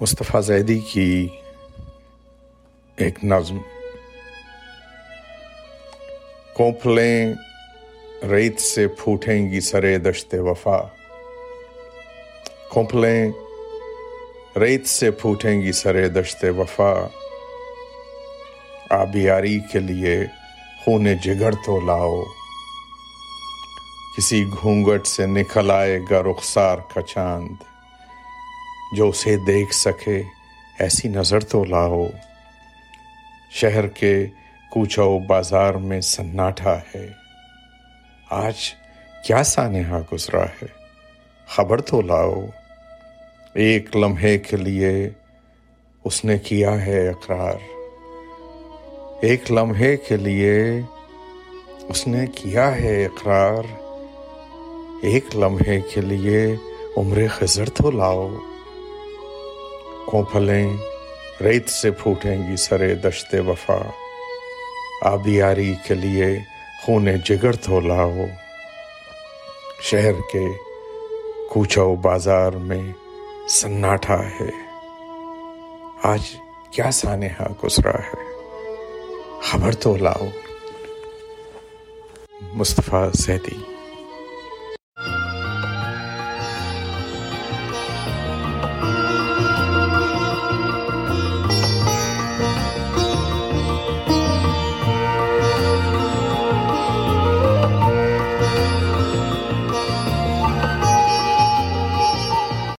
مصطفیٰ زیدی کی ایک نظم۔ کونپلیں ریت سے پھوٹیں گی سرے دشت وفا۔ کونپلیں ریت سے پھوٹیں گی سرے دشت وفا۔ آبیاری کے لیے خون جگر تو لاؤ۔ کسی گھونگٹ سے نکل آئے گا رخسار کا چاند۔ جو اسے دیکھ سکے، ایسی نظر تو لاؤ۔ شہر کے کوچا و بازار میں سناٹا ہے۔ آج کیا سانحہ گزرا ہے؟ خبر تو لاؤ۔ ایک لمحے کے لیے اس نے کیا ہے اقرار؟ ایک لمحے کے لیے اس نے کیا ہے اقرار؟ ایک لمحے کے لیے عمر خزر تو لاؤ۔ کونپلیں ریت سے پھوٹیں گی سرے دشت وفا۔ آبیاری کے لیے خون جگر تو لاؤ۔ شہر کے کوچا و بازار میں سناٹا ہے۔ آج کیا سانحہ ہاں گزرا ہے۔ خبر تو لاؤ۔ مصطفیٰ زیدی۔